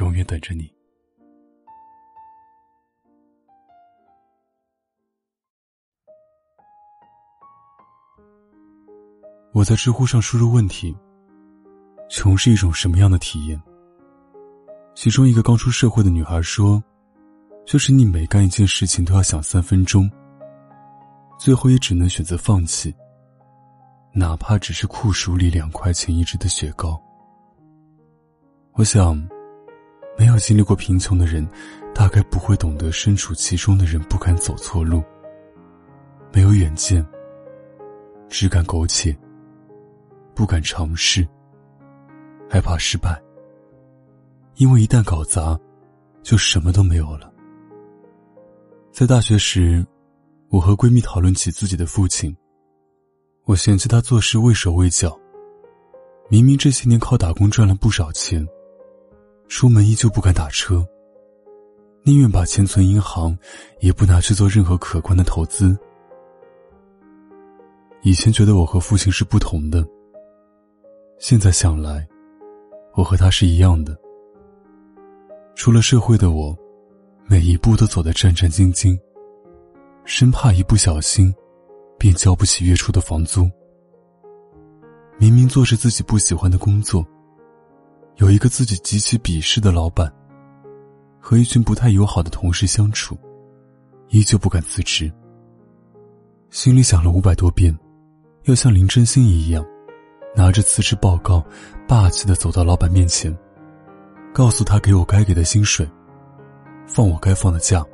永远等着你。我在知乎上输入问题：“穷是一种什么样的体验？”其中一个刚出社会的女孩说：“就是你每干一件事情都要想三分钟，最后也只能选择放弃，哪怕只是酷暑里两块钱一支的雪糕。”我想。没有经历过贫穷的人，大概不会懂得身处其中的人不敢走错路。没有远见，只敢苟且，不敢尝试，害怕失败。因为一旦搞砸，就什么都没有了。在大学时，我和闺蜜讨论起自己的父亲，我嫌弃他做事畏手畏脚，明明这些年靠打工赚了不少钱。出门依旧不敢打车，宁愿把钱存银行，也不拿去做任何可观的投资。以前觉得我和父亲是不同的，现在想来，我和他是一样的。出了社会的我，每一步都走得战战兢兢，生怕一不小心，便交不起月初的房租。明明做着自己不喜欢的工作。有一个自己极其鄙视的老板，和一群不太友好的同事相处，依旧不敢辞职。心里想了五百多遍，要像林真心一样，拿着辞职报告，霸气的走到老板面前，告诉他给我该给的薪水，放我该放的假，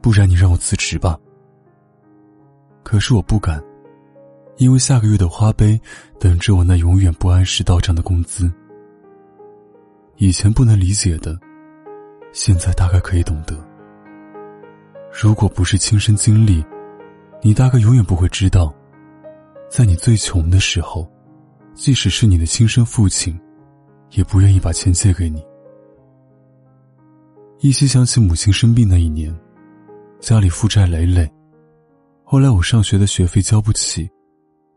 不然你让我辞职吧。可是我不敢，因为下个月的花呗等着我那永远不按时到账的工资。以前不能理解的，现在大概可以懂得。如果不是亲身经历，你大概永远不会知道，在你最穷的时候，即使是你的亲生父亲，也不愿意把钱借给你。依稀想起母亲生病那一年，家里负债累累，后来我上学的学费交不起，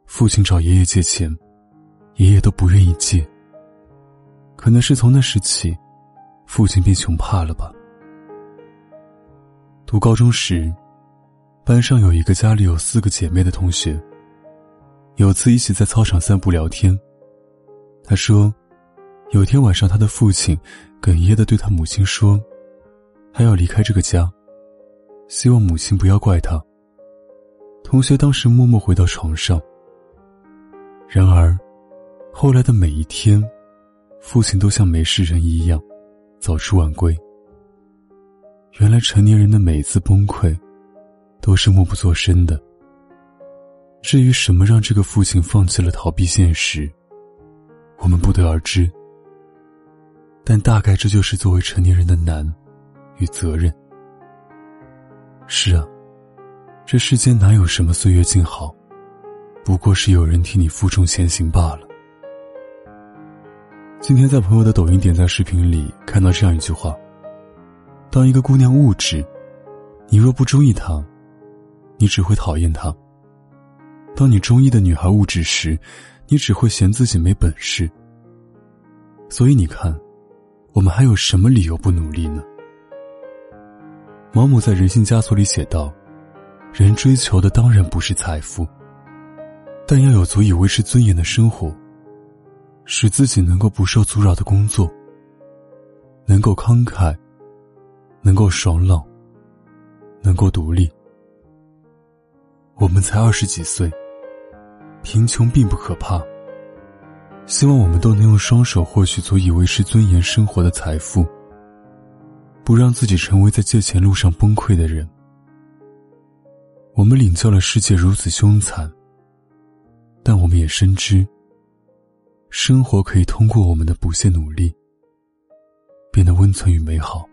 父亲找爷爷借钱，爷爷都不愿意借。可能是从那时起，父亲便穷怕了吧。读高中时，班上有一个家里有四个姐妹的同学。有次一起在操场散步聊天，他说，有天晚上他的父亲哽咽的对他母亲说，他要离开这个家，希望母亲不要怪他。同学当时默默回到床上。然而，后来的每一天。父亲都像没事人一样，早出晚归。原来成年人的每次崩溃，都是默不作声的。至于什么让这个父亲放弃了逃避现实，我们不得而知。但大概这就是作为成年人的难与责任。是啊，这世间哪有什么岁月静好，不过是有人替你负重前行罢了。今天在朋友的抖音点赞视频里看到这样一句话：“当一个姑娘物质，你若不中意她，你只会讨厌她；当你中意的女孩物质时，你只会嫌自己没本事。所以你看，我们还有什么理由不努力呢？”毛姆在《人性枷锁》里写道：“人追求的当然不是财富，但要有足以维持尊严的生活。”使自己能够不受阻扰的工作，能够慷慨，能够爽朗，能够独立。我们才二十几岁，贫穷并不可怕。希望我们都能用双手获取足以维持尊严生活的财富，不让自己成为在借钱路上崩溃的人。我们领教了世界如此凶残，但我们也深知。生活可以通过我们的不懈努力变得温存与美好。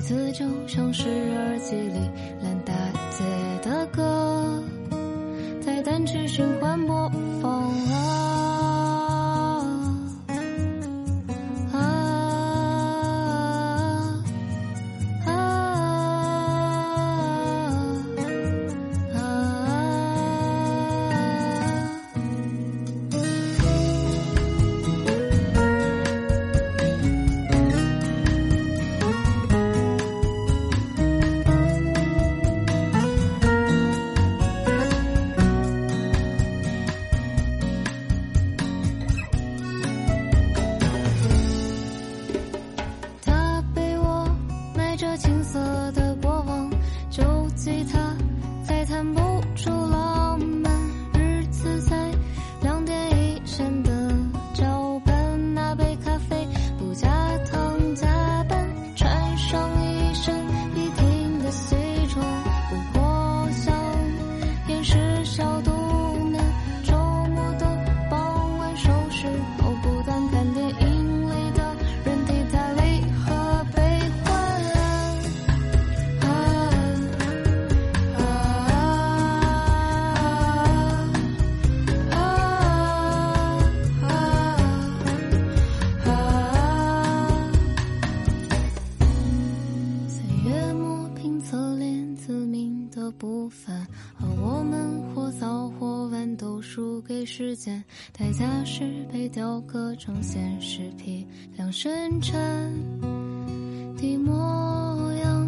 歌词就像是耳机里烂大街。部分而我们或早或晚都输给时间。代价是被雕刻成现实批量生产的模样。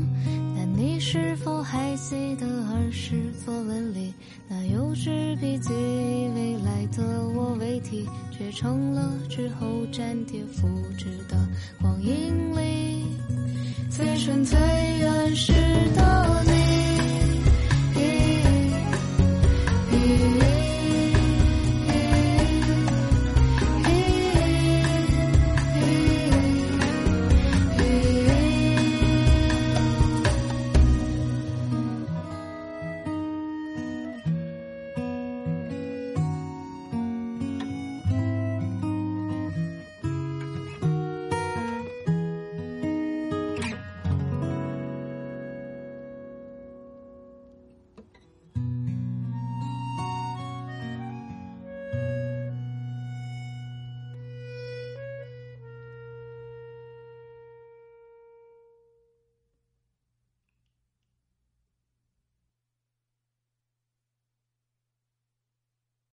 但你是否还记得儿时作文里那幼稚笔记未来的我为题却成了之后粘贴复制的光阴里。最纯最原始的你